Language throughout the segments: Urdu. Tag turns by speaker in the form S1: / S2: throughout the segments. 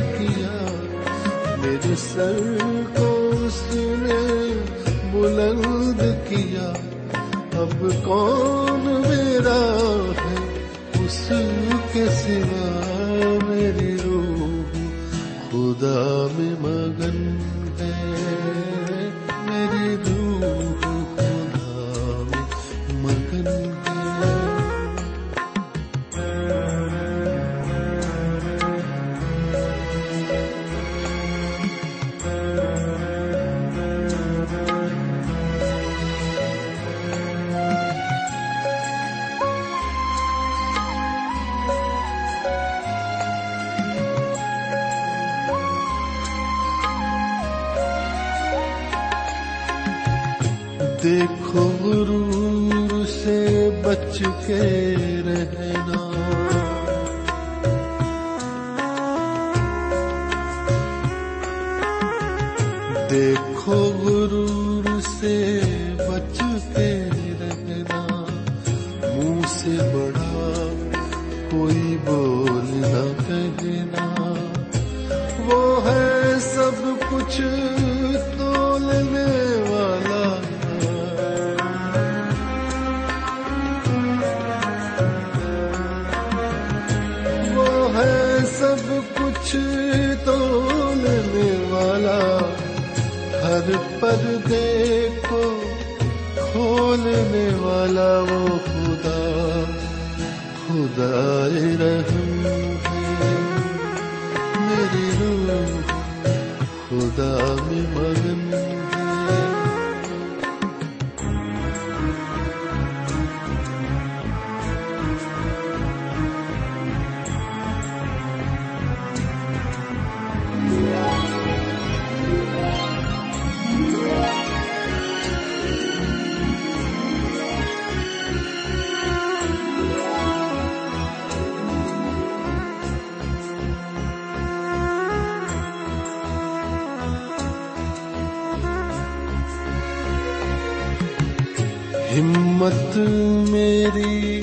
S1: کیا۔ میرے سر کو اس نے بلند کیا۔ اب کون میرا ہے؟ اس کے سوا میری روح خدا میں رہنا۔ دیکھو غرور سے بچ کے رہنا۔ منہ سے بڑا کوئی بول نہ کہنا۔ وہ ہے سب کچھ میری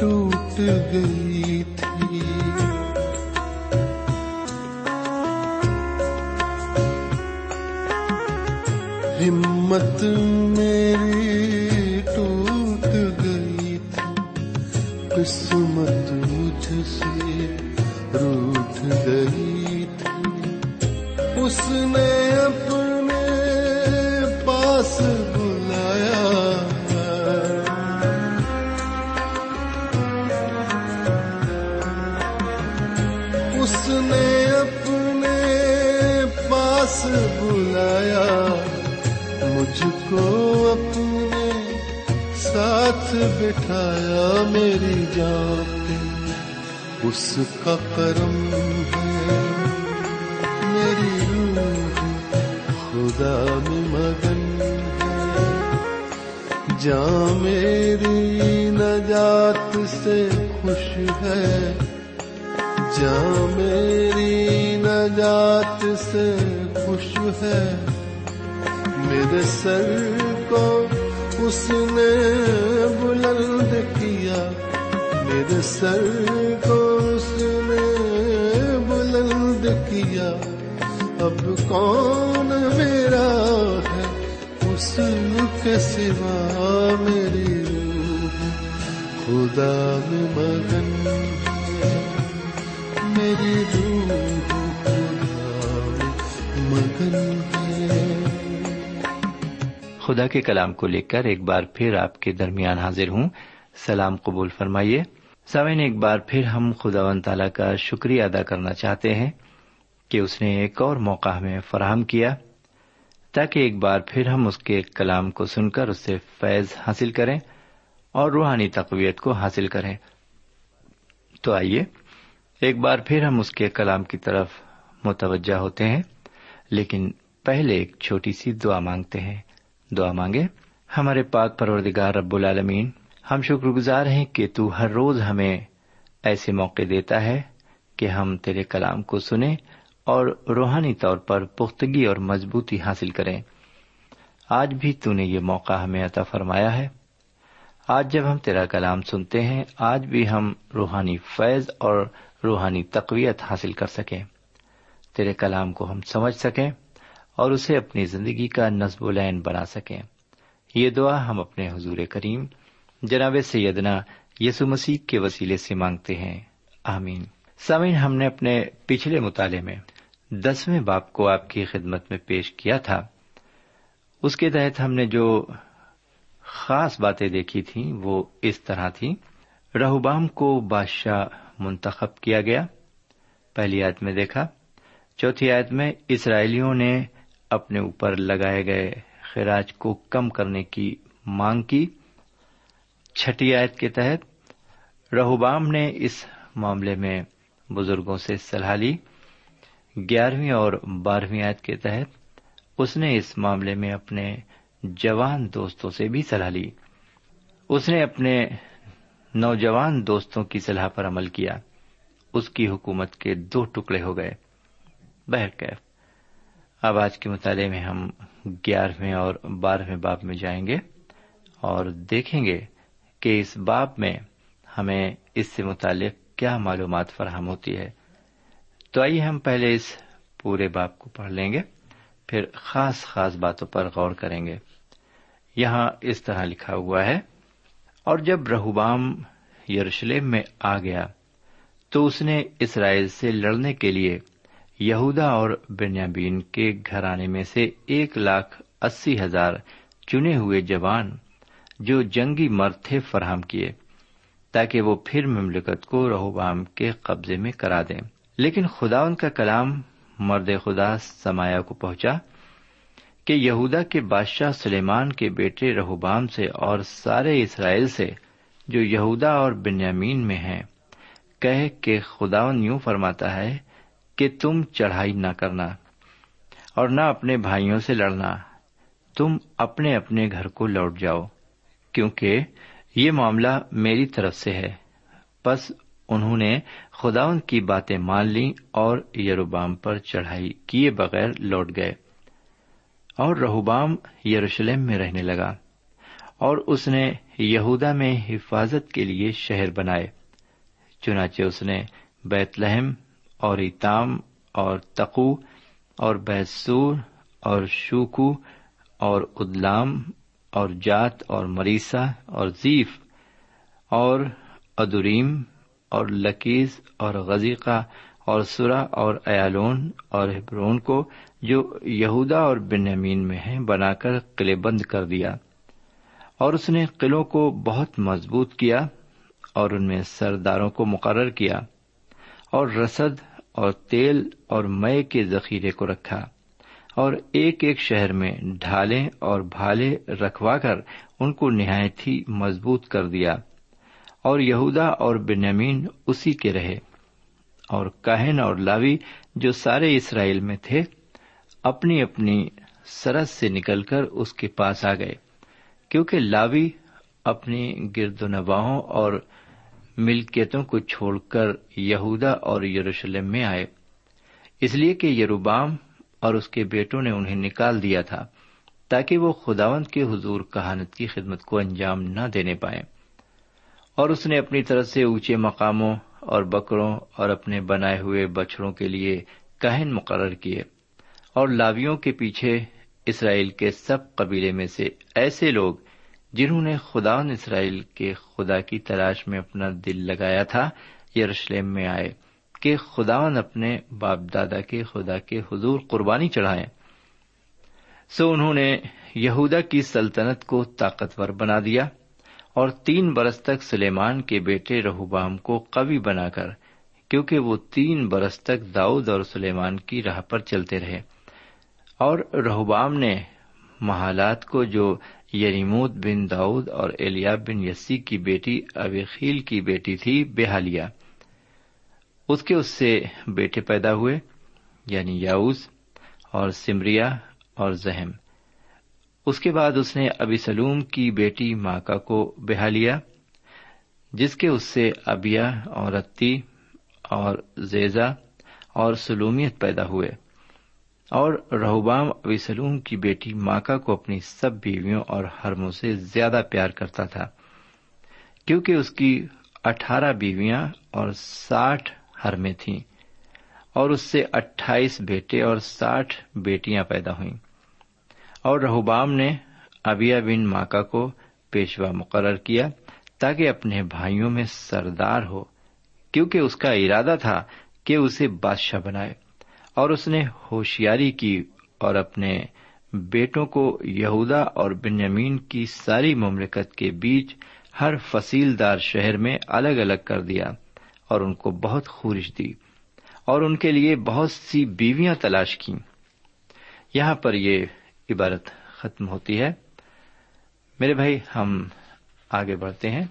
S1: ٹوٹ گئی۔ اس کا کرم ہے۔ خدا میں مگن ہے۔ جاں میری نجات سے خوش ہے جاں میری نجات سے خوش ہے۔ میرے سر کو اس نے بلند کیا، میرے سر کون میرا ہے؟ اس کے سوا میری روح خدا میں مگن میری روح خدا میں مگن ہے۔
S2: خدا کے کلام کو لے کر ایک بار پھر آپ کے درمیان حاضر ہوں۔ سلام قبول فرمائیے۔ سامعین، ایک بار پھر ہم خدا و تعالیٰ کا شکریہ ادا کرنا چاہتے ہیں۔ کہ اس نے ایک اور موقع ہمیں فراہم کیا تاکہ ایک بار پھر ہم اس کے کلام کو سن کر اس سے فیض حاصل کریں اور روحانی تقویت کو حاصل کریں۔ تو آئیے، ایک بار پھر ہم اس کے کلام کی طرف متوجہ ہوتے ہیں، لیکن پہلے ایک چھوٹی سی دعا مانگتے ہیں۔ دعا مانگے، ہمارے پاک پروردگار رب العالمین، ہم شکر گزار ہیں کہ تو ہر روز ہمیں ایسے موقع دیتا ہے کہ ہم تیرے کلام کو سنیں اور روحانی طور پر پختگی اور مضبوطی حاصل کریں۔ آج بھی تو نے یہ موقع ہمیں عطا فرمایا ہے۔ آج جب ہم تیرا کلام سنتے ہیں، آج بھی ہم روحانی فیض اور روحانی تقویت حاصل کر سکیں۔ تیرے کلام کو ہم سمجھ سکیں اور اسے اپنی زندگی کا نصب العین بنا سکیں۔ یہ دعا ہم اپنے حضور کریم، جناب سیدنا یسو مسیح کے وسیلے سے مانگتے ہیں۔ آمین۔ سامعین، ہم نے اپنے پچھلے مطالعے میں دسویں باپ کو آپ کی خدمت میں پیش کیا تھا۔ اس کے تحت ہم نے جو خاص باتیں دیکھی تھیں وہ اس طرح تھی رہوبام کو بادشاہ منتخب کیا گیا۔ پہلی آیت میں دیکھا۔ چوتھی آیت میں اسرائیلیوں نے اپنے اوپر لگائے گئے خراج کو کم کرنے کی مانگ کی۔ چھٹی آیت کے تحت رہوبام نے اس معاملے میں بزرگوں سے صلاح لی۔ گیارہویں اور بارہویں آیت کے تحت اس نے اس معاملے میں اپنے جوان دوستوں سے بھی صلاح لی۔ اس نے اپنے نوجوان دوستوں کی صلاح پر عمل کیا۔ اس کی حکومت کے دو ٹکڑے ہو گئے۔ بہرکیف اب آج کے مطالعے میں ہم گیارہویں اور بارہویں باب میں جائیں گے اور دیکھیں گے کہ اس باب میں ہمیں اس سے متعلق کیا معلومات فراہم ہوتی ہے۔ تو آئیے ہم پہلے اس پورے باپ کو پڑھ لیں گے، پھر خاص خاص باتوں پر غور کریں گے۔ یہاں اس طرح لکھا ہوا ہے، اور جب رہوبام یروشلم میں آ گیا، تو اس نے اسرائیل سے لڑنے کے لیے یہودا اور بنیابین کے گھرانے میں سے ایک لاکھ اسی ہزار چنے ہوئے جوان جو جنگی مرد تھے فراہم کیے، تاکہ وہ پھر مملکت کو رہوبام کے قبضے میں کرا دیں۔ لیکن خدا ان کا کلام مرد خدا سمایا کو پہنچا کہ یہودا کے بادشاہ سلیمان کے بیٹے رہوبام سے اور سارے اسرائیل سے جو یہودا اور بنیامین میں ہیں کہ کہ خداون یوں فرماتا ہے کہ تم چڑھائی نہ کرنا اور نہ اپنے بھائیوں سے لڑنا، تم اپنے اپنے گھر کو لوٹ جاؤ، کیونکہ یہ معاملہ میری طرف سے ہے بس انہوں نے خداون کی باتیں مان لی اور یروبام پر چڑھائی کیے بغیر لوٹ گئے اور رہوبام یروشلم میں رہنے لگا اور اس نے یہودا میں حفاظت کے لیے شہر بنائے، چنانچہ اس نے بیت لہم اور اتام اور تقو اور بیسور اور شوکو اور ادلام اور جات اور مریسا اور زیف اور ادوریم اور لکیز اور غزیقہ اور سرا اور ایالون اور ہبرون کو جو یہودا اور بنیامین میں ہیں بنا کر قلعے بند کر دیا اور اس نے قلعوں کو بہت مضبوط کیا اور ان میں سرداروں کو مقرر کیا اور رسد اور تیل اور مئے کے ذخیرے کو رکھا اور ایک ایک شہر میں ڈھالے اور بھالے رکھوا کر ان کو نہایت ہی مضبوط کر دیا۔ اور یہودا اور بنیامین اسی کے رہے۔ اور کہن اور لاوی جو سارے اسرائیل میں تھے، اپنی اپنی سرس سے نکل کر اس کے پاس آ گئے۔ کیونکہ لاوی اپنی گرد و نواحوں اور ملکیتوں کو چھوڑ کر یہودا اور یروشلم میں آئے۔ اس لیے کہ یروبام اور اس کے بیٹوں نے انہیں نکال دیا تھا، تاکہ وہ خداوند کے حضور کہانت کی خدمت کو انجام نہ دینے پائے اور اس نے اپنی طرف سے اونچے مقاموں اور بکروں اور اپنے بنائے ہوئے بچڑوں کے لیے کہن مقرر کیے اور لاویوں کے پیچھے اسرائیل کے سب قبیلے میں سے ایسے لوگ جنہوں نے خدا اسرائیل کے خدا کی تلاش میں اپنا دل لگایا تھا، یروشلم میں آئے کہ خداون اپنے باپ دادا کے خدا کے حضور قربانی چڑھائے سو انہوں نے یہودا کی سلطنت کو طاقتور بنا دیا۔ اور تین برس تک سلیمان کے بیٹے رہوبام کو قوی بنا کر، کیونکہ وہ تین برس تک داؤد اور سلیمان کی راہ پر چلتے رہے۔ اور رہوبام نے محالات کو جو یریمود بن داؤد اور الیاب بن یسی کی بیٹی ابیخیل کی بیٹی تھی، بہا لیا۔ اس کے اس سے بیٹے پیدا ہوئے یعنی یاؤز اور سمریا اور زہم۔ اس کے بعد اس نے ابی سلوم کی بیٹی ماکا کو بہا لیا، جس کے اس سے ابیا اور اتی اور زیزا اور سلومیت پیدا ہوئے۔ اور رہوبام ابی سلوم کی بیٹی ماکا کو اپنی سب بیویوں اور حرموں سے زیادہ پیار کرتا تھا، کیونکہ اس کی اٹھارہ بیویاں اور ساٹھ حرمیں تھیں، اور اس سے اٹھائیس بیٹے اور ساٹھ بیٹیاں پیدا ہوئیں۔ اور رہوبام نے ابیا بن ماکا کو پیشوا مقرر کیا تاکہ اپنے بھائیوں میں سردار ہو، کیونکہ اس کا ارادہ تھا کہ اسے بادشاہ بنائے۔ اور اس نے ہوشیاری کی اور اپنے بیٹوں کو یہودا اور بنیامین کی ساری مملکت کے بیچ ہر فصیل دار شہر میں الگ الگ کر دیا اور ان کو بہت خورش دی اور ان کے لیے بہت سی بیویاں تلاش کی یہاں پر یہ عبارت ختم ہوتی ہے۔ میرے بھائی، ہم آگے بڑھتے ہیں۔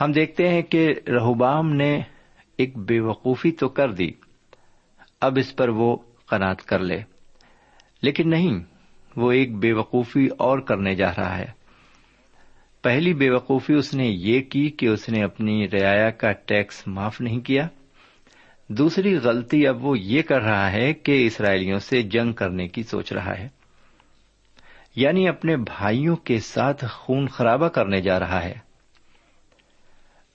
S2: ہم دیکھتے ہیں کہ رہوبام نے ایک بے وقوفی تو کر دی، اب اس پر وہ قناط کر لے۔ لیکن نہیں، وہ ایک بے وقوفی اور کرنے جا رہا ہے۔ پہلی بے وقوفی اس نے یہ کی کہ اس نے اپنی رعایا کا ٹیکس معاف نہیں کیا۔ دوسری غلطی اب وہ یہ کر رہا ہے کہ اسرائیلیوں سے جنگ کرنے کی سوچ رہا ہے۔ یعنی اپنے بھائیوں کے ساتھ خون خرابہ کرنے جا رہا ہے۔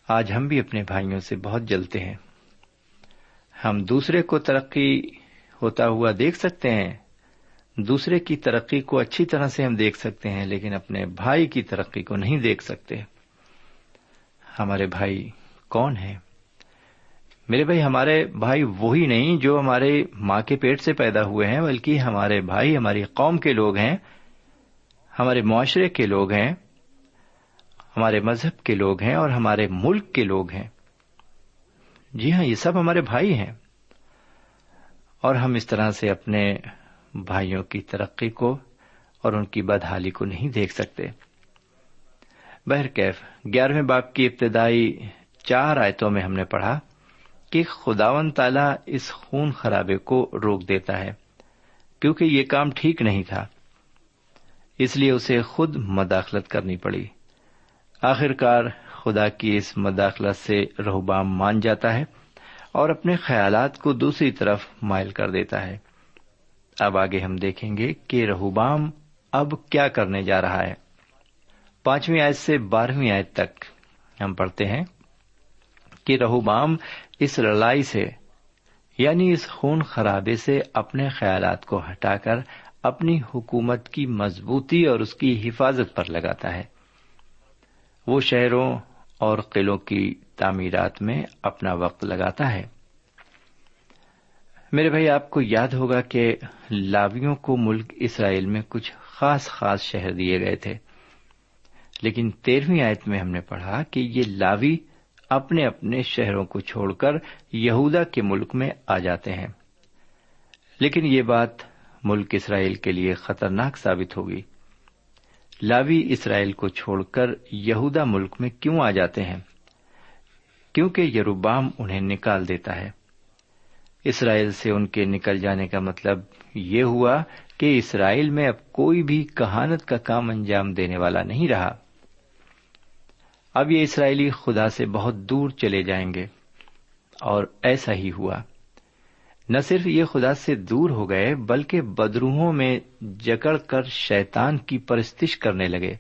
S2: آج ہم بھی اپنے بھائیوں سے بہت جلتے ہیں۔ ہم دوسرے کو ترقی ہوتا ہوا دیکھ سکتے ہیں۔ دوسرے کی ترقی کو اچھی طرح سے ہم دیکھ سکتے ہیں، لیکن اپنے بھائی کی ترقی کو نہیں دیکھ سکتے۔ ہمارے بھائی کون ہیں؟ میرے بھائی، ہمارے بھائی وہی نہیں جو ہمارے ماں کے پیٹ سے پیدا ہوئے ہیں، بلکہ ہمارے بھائی، ہماری قوم کے لوگ ہیں۔ ہمارے معاشرے کے لوگ ہیں، ہمارے مذہب کے لوگ ہیں اور ہمارے ملک کے لوگ ہیں۔ جی ہاں یہ سب ہمارے بھائی ہیں۔ اور ہم اس طرح سے اپنے بھائیوں کی ترقی کو اور ان کی بدحالی کو نہیں دیکھ سکتے۔ بہرکیف گیارہویں باپ کی ابتدائی چار آیتوں میں ہم نے پڑھا کہ خداون تالا اس خون خرابے کو روک دیتا ہے، کیونکہ یہ کام ٹھیک نہیں تھا۔ اس لیے اسے خود مداخلت کرنی پڑی۔ آخرکار خدا کی اس مداخلت سے رہبام مان جاتا ہے اور اپنے خیالات کو دوسری طرف مائل کر دیتا ہے۔ اب آگے ہم دیکھیں گے کہ رہوبام اب کیا کرنے جا رہا ہے۔ پانچویں آیت سے بارہویں آیت تک ہم پڑھتے ہیں کہ رہوبام اس لڑائی سے یعنی اس خون خرابے سے اپنے خیالات کو ہٹا کر اپنی حکومت کی مضبوطی اور اس کی حفاظت پر لگاتا ہے۔ وہ شہروں اور قلعوں کی تعمیرات میں اپنا وقت لگاتا ہے۔ میرے بھائی، آپ کو یاد ہوگا کہ لاویوں کو ملک اسرائیل میں کچھ خاص خاص شہر دیے گئے تھے۔ لیکن تیرہویں آیت میں ہم نے پڑھا کہ یہ لاوی اپنے اپنے شہروں کو چھوڑ کر یہودا کے ملک میں آ جاتے ہیں۔ لیکن یہ بات ملک اسرائیل کے لیے خطرناک ثابت ہوگی۔ لاوی اسرائیل کو چھوڑ کر یہودا ملک میں کیوں آ جاتے ہیں؟ کیونکہ یروبام انہیں نکال دیتا ہے۔ اسرائیل سے ان کے نکل جانے کا مطلب یہ ہوا کہ اسرائیل میں اب کوئی بھی کہانت کا کام انجام دینے والا نہیں رہا۔ اب یہ اسرائیلی خدا سے بہت دور چلے جائیں گے اور ایسا ہی ہوا۔ نہ صرف یہ خدا سے دور ہو گئے، بلکہ بدروہوں میں جکڑ کر شیتان کی پرستش کرنے لگے۔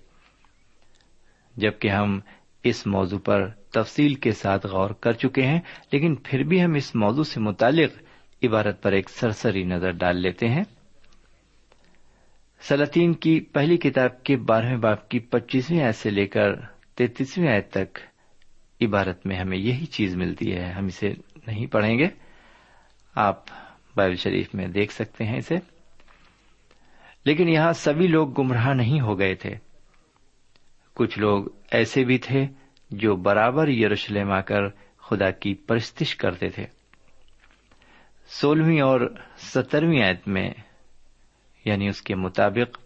S2: جبکہ ہم اس موضوع پر تفصیل کے ساتھ غور کر چکے ہیں، لیکن پھر بھی ہم اس موضوع سے متعلق عبارت پر ایک سرسری نظر ڈال لیتے ہیں۔ سلاطین کی پہلی کتاب کے بارہویں باپ کی پچیسویں آیت سے لے کر تینتیسویں آیت تک عبارت میں ہمیں یہی چیز ملتی ہے، ہم اسے نہیں پڑھیں گے۔ آپ بائبل شریف میں دیکھ سکتے ہیں اسے۔ لیکن یہاں سبھی لوگ گمراہ نہیں ہو گئے تھے۔ کچھ لوگ ایسے بھی تھے جو برابر یروشلم آ کر خدا کی پرستش کرتے تھے۔ سولہویں اور سترویں آیت میں یعنی اس کے مطابق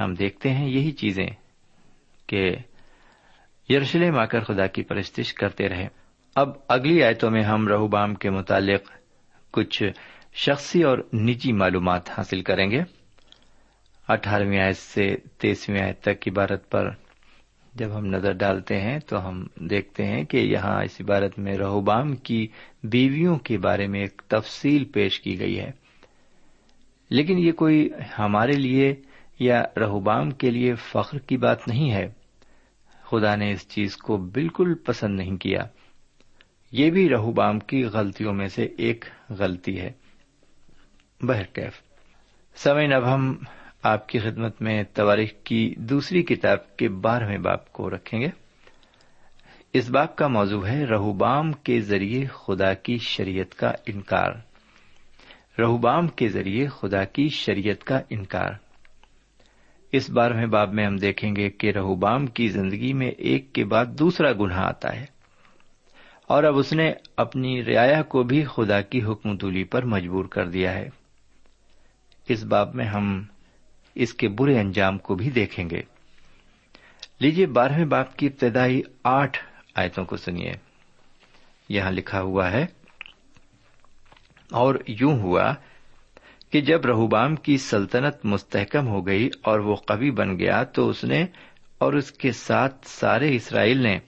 S2: ہم دیکھتے ہیں یہی چیزیں کہ یروشلم آ کر خدا کی پرستش کرتے رہے۔ اب اگلی آیتوں میں ہم رہوبام کے متعلق کچھ شخصی اور نجی معلومات حاصل کریں گے۔ اٹھارہویں آیت سے تیسویں آیت تک عبارت پر جب ہم نظر ڈالتے ہیں تو ہم دیکھتے ہیں کہ یہاں اس عبارت میں رہوبام کی بیویوں کے بارے میں ایک تفصیل پیش کی گئی ہے۔ لیکن یہ کوئی ہمارے لیے یا رہوبام کے لیے فخر کی بات نہیں ہے۔ خدا نے اس چیز کو بالکل پسند نہیں کیا۔ یہ بھی رہوبام کی غلطیوں میں سے ایک غلطی ہے۔ بہرکیف سمین اب ہم آپ کی خدمت میں تواریخ کی دوسری کتاب کے بارہویں باپ کو رکھیں گے۔ اس باپ کا موضوع ہے رہوبام کے ذریعے خدا کی شریعت کا انکار۔ رہوبام کے ذریعے خدا کی شریعت کا انکار۔ اس بارہویں باب میں ہم دیکھیں گے کہ رہوبام کی زندگی میں ایک کے بعد دوسرا گناہ آتا ہے۔ اور اب اس نے اپنی رعایا کو بھی خدا کی حکم تولی پر مجبور کر دیا ہے۔ اس باب میں ہم اس کے برے انجام کو بھی دیکھیں گے۔ لیجیے بارہویں باپ کی ابتدائی آٹھ آیتوں کو سنیے۔ یہاں لکھا ہوا ہے، اور یوں ہوا کہ جب رہوبام کی سلطنت مستحکم ہو گئی اور وہ قوی بن گیا تو اس نے اور اس کے ساتھ سارے اسرائیل نے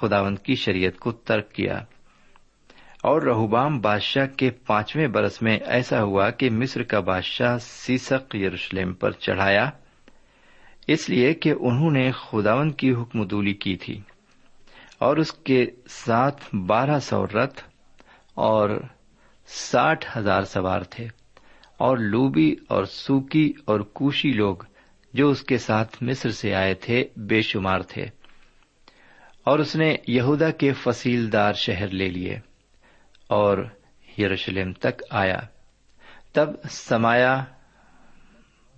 S2: خداوند کی شریعت کو ترک کیا۔ اور رہوبام بادشاہ کے پانچویں برس میں ایسا ہوا کہ مصر کا بادشاہ سیسک یروشلم پر چڑھایا، اس لیے کہ انہوں نے خداون کی حکم دولی کی تھی۔ اور اس کے ساتھ بارہ سو رتھ اور ساٹھ ہزار سوار تھے۔ اور لوبی اور سوکی اور کوشی لوگ جو اس کے ساتھ مصر سے آئے تھے بے شمار تھے۔ اور اس نے یہودا کے فصیل دار شہر لے لیے اور یروشلم تک آیا۔ تب سمایا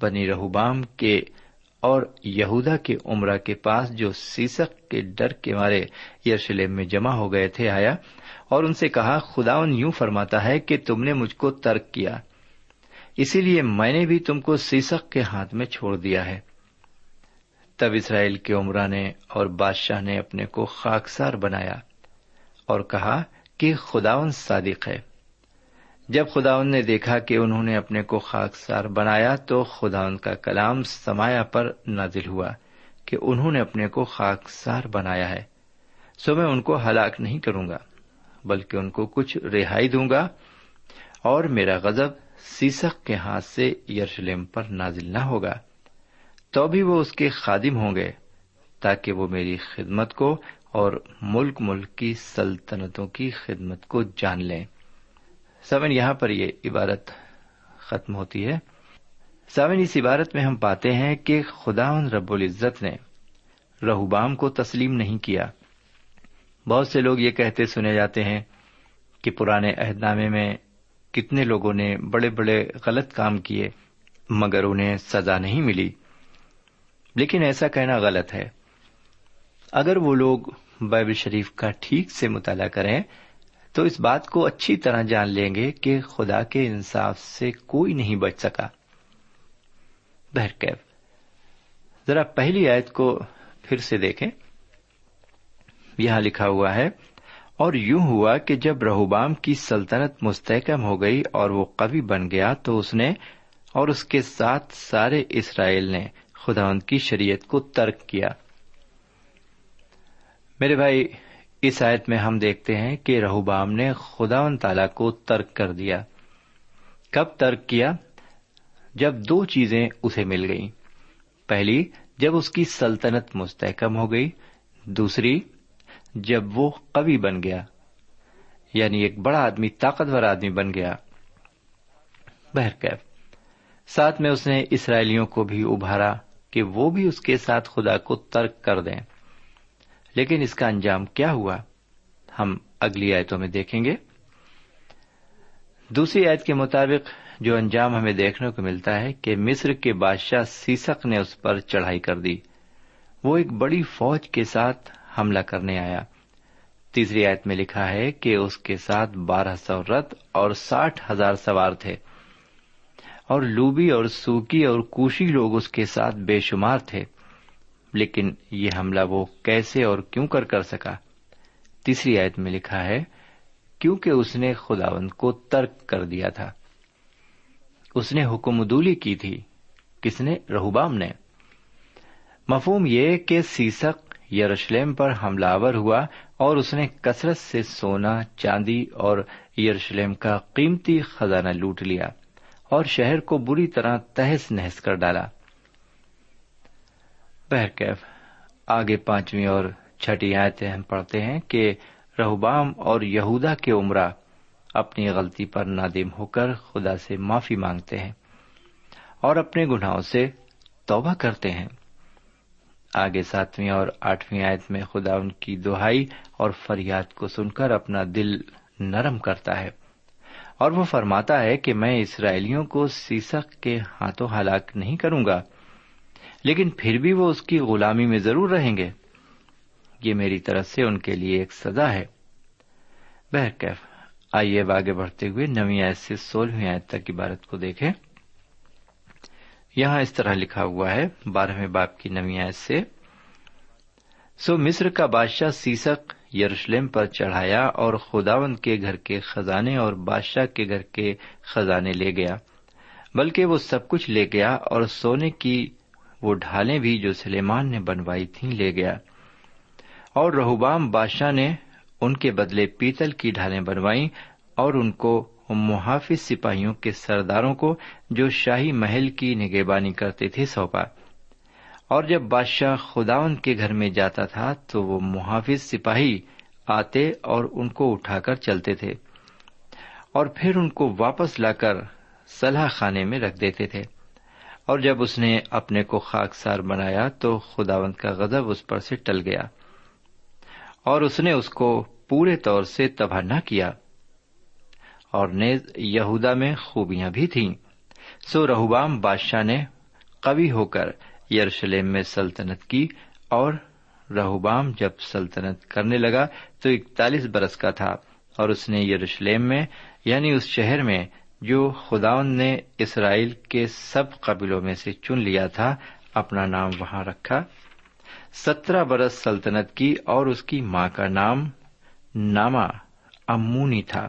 S2: بنی رہوبام کے اور یہودا کے عمرہ کے پاس جو سیسک کے ڈر کے مارے یروشلم میں جمع ہو گئے تھے آیا اور ان سے کہا، خداون یوں فرماتا ہے کہ تم نے مجھ کو ترک کیا۔ اسی لیے میں نے بھی تم کو سیسک کے ہاتھ میں چھوڑ دیا ہے۔ تب اسرائیل کے عمرہ نے اور بادشاہ نے اپنے کو خاکسار بنایا اور کہا کہ خداون صادق ہے۔ جب خداون نے دیکھا کہ انہوں نے اپنے کو خاکسار بنایا تو خداون کا کلام سمایا پر نازل ہوا کہ انہوں نے اپنے کو خاکسار بنایا ہے۔ سو میں ان کو ہلاک نہیں کروں گا، بلکہ ان کو کچھ رہائی دوں گا اور میرا غزب سیسک کے ہاتھ سے یرشلم پر نازل نہ ہوگا۔ تو بھی وہ اس کے خادم ہوں گے تاکہ وہ میری خدمت کو اور ملک ملک کی سلطنتوں کی خدمت کو جان لیں۔ سمن یہاں پر یہ عبارت ختم ہوتی ہے۔ سمن اس عبارت میں ہم پاتے ہیں کہ خدا رب العزت نے رہوبام کو تسلیم نہیں کیا۔ بہت سے لوگ یہ کہتے سنے جاتے ہیں کہ پرانے عہد نامے میں کتنے لوگوں نے بڑے بڑے غلط کام کیے، مگر انہیں سزا نہیں ملی۔ لیکن ایسا کہنا غلط ہے۔ اگر وہ لوگ بائبل شریف کا ٹھیک سے مطالعہ کریں، تو اس بات کو اچھی طرح جان لیں گے کہ خدا کے انصاف سے کوئی نہیں بچ سکا۔ بہرکیف ذرا پہلی آیت کو پھر سے دیکھیں۔ یہاں لکھا ہوا ہے، اور یوں ہوا کہ جب رہوبام کی سلطنت مستحکم ہو گئی اور وہ قوی بن گیا تو اس نے اور اس کے ساتھ سارے اسرائیل نے خداوند کی شریعت کو ترک کیا۔ میرے بھائی، اس آیت میں ہم دیکھتے ہیں کہ رہوبام نے خدا تعالی کو ترک کر دیا۔ کب ترک کیا؟ جب دو چیزیں اسے مل گئیں۔ پہلی، جب اس کی سلطنت مستحکم ہو گئی۔ دوسری، جب وہ قوی بن گیا۔ یعنی ایک بڑا آدمی، طاقتور آدمی بن گیا۔ بہرکیف، ساتھ میں اس نے اسرائیلیوں کو بھی ابھارا۔ کہ وہ بھی اس کے ساتھ خدا کو ترک کر دیں۔ لیکن اس کا انجام کیا ہوا؟ ہم اگلی آیتوں میں دیکھیں گے۔ دوسری آیت کے مطابق جو انجام ہمیں دیکھنے کو ملتا ہے کہ مصر کے بادشاہ سیسک نے اس پر چڑھائی کر دی۔ وہ ایک بڑی فوج کے ساتھ حملہ کرنے آیا۔ تیسری آیت میں لکھا ہے کہ اس کے ساتھ بارہ سو رتھ اور ساٹھ ہزار سوار تھے۔ اور لوبی اور سوکی اور کوشی لوگ اس کے ساتھ بے شمار تھے۔ لیکن یہ حملہ وہ کیسے اور کیوں کر کر سکا؟ تیسری آیت میں لکھا ہے، کیونکہ اس نے خداوند کو ترک کر دیا تھا۔ اس نے حکم ادولی کی تھی۔ کس نے؟ رہوبام نے۔ مفہوم یہ کہ سیسک یروشلم پر حملہ آور ہوا اور اس نے کثرت سے سونا، چاندی اور یروشلم کا قیمتی خزانہ لوٹ لیا۔ اور شہر کو بری طرح تہس نہس کر ڈالا۔ بہرکیف، آگے پانچویں اور چھٹی آیتیں ہم پڑھتے ہیں کہ رہوبام اور یہودا کے عمرہ اپنی غلطی پر نادم ہو کر خدا سے معافی مانگتے ہیں اور اپنے گناہوں سے توبہ کرتے ہیں۔ آگے ساتویں اور آٹھویں آیت میں خدا ان کی دہائی اور فریاد کو سن کر اپنا دل نرم کرتا ہے۔ اور وہ فرماتا ہے کہ میں اسرائیلیوں کو سیسک کے ہاتھوں ہلاک نہیں کروں گا، لیکن پھر بھی وہ اس کی غلامی میں ضرور رہیں گے۔ یہ میری طرف سے ان کے لیے ایک سزا ہے۔ بہرکیف، آئیے اب آگے بڑھتے ہوئے نویں آیت سے سولہویں آیت تک عبارت کو دیکھیں۔ یہاں اس طرح لکھا ہوا ہے، بارہویں باپ کی نویں آیت سے۔ سو مصر کا بادشاہ سیسک یروشلم پر چڑھایا اور خداون کے گھر کے خزانے اور بادشاہ کے گھر کے خزانے لے گیا۔ بلکہ وہ سب کچھ لے گیا اور سونے کی وہ ڈھالیں بھی جو سلیمان نے بنوائی تھیں لے گیا۔ اور رہوبام بادشاہ نے ان کے بدلے پیتل کی ڈھالیں بنوائی اور ان کو محافظ سپاہیوں کے سرداروں کو جو شاہی محل کی نگہبانی کرتے تھے سونپا۔ اور جب بادشاہ خداون کے گھر میں جاتا تھا تو وہ محافظ سپاہی آتے اور ان کو اٹھا کر چلتے تھے اور پھر ان کو واپس لا کر صلاح خانے میں رکھ دیتے تھے۔ اور جب اس نے اپنے کو خاک سار بنایا تو خداوند کا غضب اس پر سے ٹل گیا اور اس نے اس کو پورے طور سے تباہ نہ کیا اور نیز یہودا میں خوبیاں بھی تھیں۔ سو رہوبام بادشاہ نے قوی ہو کر یروشلم میں سلطنت کی اور رہوبام جب سلطنت کرنے لگا تو اکتالیس برس کا تھا اور اس نے یروشلم میں یعنی اس شہر میں، جو خداون نے اسرائیل کے سب قبیلوں میں سے چن لیا تھا، اپنا نام وہاں رکھا۔ سترہ برس سلطنت کی اور اس کی ماں کا نام ناما امونی تھا۔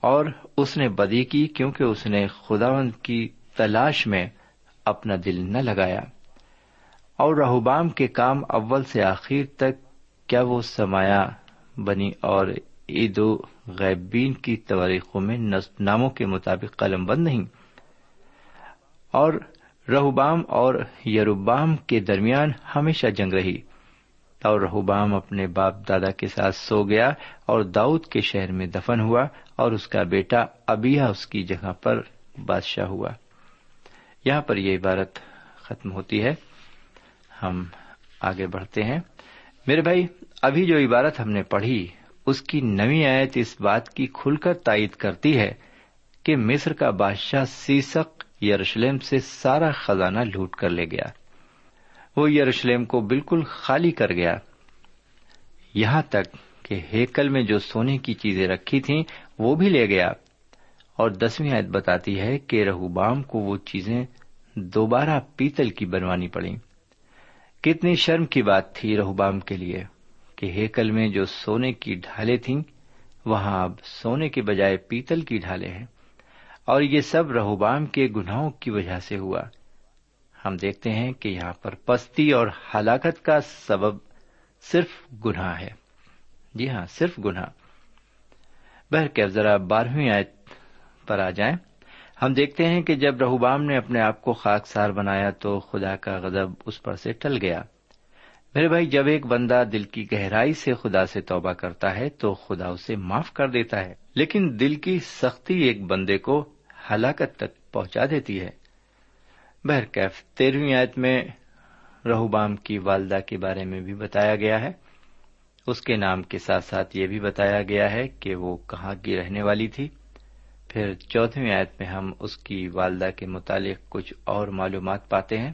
S2: اور اس نے بدی کی کیونکہ اس نے خداون کی تلاش میں اپنا دل نہ لگایا۔ اور رہوبام کے کام اول سے آخر تک کیا وہ سمایا بنی اور عید و غیبین کی تواریخوں میں ناموں کے مطابق قلم بند نہیں۔ اور رہوبام اور یروبام کے درمیان ہمیشہ جنگ رہی۔ اور رہوبام اپنے باپ دادا کے ساتھ سو گیا اور داؤد کے شہر میں دفن ہوا اور اس کا بیٹا ابیا اس کی جگہ پر بادشاہ ہوا۔ یہاں پر یہ عبارت ختم ہوتی ہے۔ ہم آگے بڑھتے ہیں۔ میرے بھائی، ابھی جو عبارت ہم نے پڑھی، اس کی نوی آیت اس بات کی کھل کر تائید کرتی ہے کہ مصر کا بادشاہ سیسک یروشلم سے سارا خزانہ لوٹ کر لے گیا۔ وہ یروشلم کو بالکل خالی کر گیا۔ یہاں تک کہ ہیکل میں جو سونے کی چیزیں رکھی تھیں، وہ بھی لے گیا۔ اور دسویں آیت بتاتی ہے کہ رہوبام کو وہ چیزیں دوبارہ پیتل کی بنوانی پڑی کتنی شرم کی بات تھی رہوبام کے لیے کہ ہیکل میں جو سونے کی ڈھالیں تھیں، وہاں اب سونے کے بجائے پیتل کی ڈھالیں ہیں۔ اور یہ سب رہوبام کے گناہوں کی وجہ سے ہوا۔ ہم دیکھتے ہیں کہ یہاں پر پستی اور ہلاکت کا سبب صرف گناہ ہے۔ جی ہاں صرف گناہ۔ بہرکیف ذرا بارہویں آیت پر آ جائیں۔ ہم دیکھتے ہیں کہ جب رہوبام نے اپنے آپ کو خاک سار بنایا تو خدا کا غضب اس پر سے ٹل گیا۔ میرے بھائی، جب ایک بندہ دل کی گہرائی سے خدا سے توبہ کرتا ہے تو خدا اسے معاف کر دیتا ہے۔ لیکن دل کی سختی ایک بندے کو ہلاکت تک پہنچا دیتی ہے۔ بہرکیف تیرہویں آیت میں رہوبام کی والدہ کے بارے میں بھی بتایا گیا ہے۔ اس کے نام کے ساتھ ساتھ یہ بھی بتایا گیا ہے کہ وہ کہاں کی رہنے والی تھی۔ پھر چوتھویں آیت میں ہم اس کی والدہ کے متعلق کچھ اور معلومات پاتے ہیں۔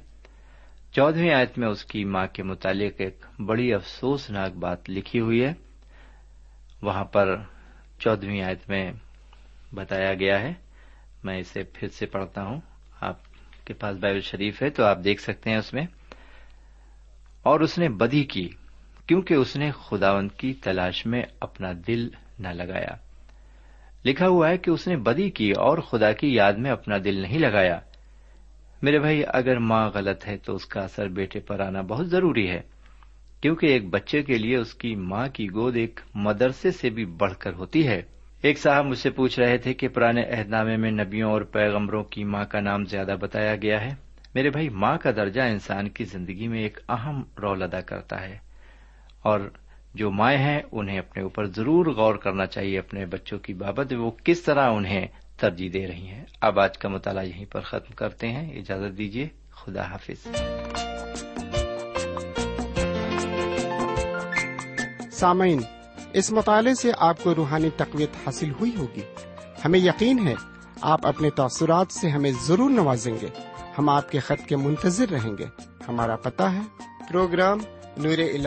S2: چودہویں آیت میں اس کی ماں کے متعلق ایک بڑی افسوسناک بات لکھی ہوئی ہے۔ وہاں پر چودہویں آیت میں بتایا گیا ہے۔ میں اسے پھر سے پڑھتا ہوں۔ آپ کے پاس بائبل شریف ہے تو آپ دیکھ سکتے ہیں اس میں۔ اور اس نے بدی کی کیونکہ اس نے خداوند کی تلاش میں اپنا دل نہ لگایا۔ لکھا ہوا ہے کہ اس نے بدی کی اور خدا کی یاد میں اپنا دل نہیں لگایا۔ میرے بھائی، اگر ماں غلط ہے تو اس کا اثر بیٹے پر آنا بہت ضروری ہے، کیونکہ ایک بچے کے لیے اس کی ماں کی گود ایک مدرسے سے بھی بڑھ کر ہوتی ہے۔ ایک صاحب مجھ سے پوچھ رہے تھے کہ پرانے عہد نامے میں نبیوں اور پیغمبروں کی ماں کا نام زیادہ بتایا گیا ہے۔ میرے بھائی، ماں کا درجہ انسان کی زندگی میں ایک اہم رول ادا کرتا ہے۔ اور جو مائیں ہیں، انہیں اپنے اوپر ضرور غور کرنا چاہیے اپنے بچوں کی بابت، وہ کس طرح انہیں ترجیح دے رہی ہیں۔ اب آج کا مطالعہ یہیں پر ختم کرتے ہیں۔ اجازت دیجیے خدا حافظ۔
S3: سامعین، اس مطالعے سے آپ کو روحانی تقویت حاصل ہوئی ہوگی۔ ہمیں یقین ہے، آپ اپنے تاثرات سے ہمیں ضرور نوازیں گے۔ ہم آپ کے خط کے منتظر رہیں گے۔ ہمارا پتا ہے، پروگرام نور ال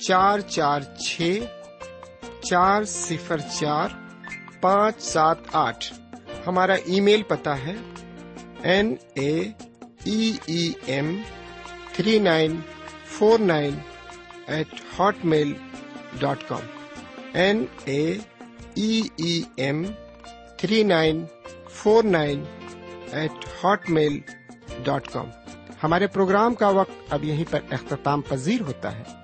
S3: چار چار چھ، چار صفر چار، پانچ سات آٹھ۔ ہمارا ای میل پتا ہے۔ N A M three nine four nine eight Hotmail dot com. N A M three nine four nine eight Hotmail dot com. ہمارے پروگرام کا وقت اب یہیں پر اختتام پذیر ہوتا ہے۔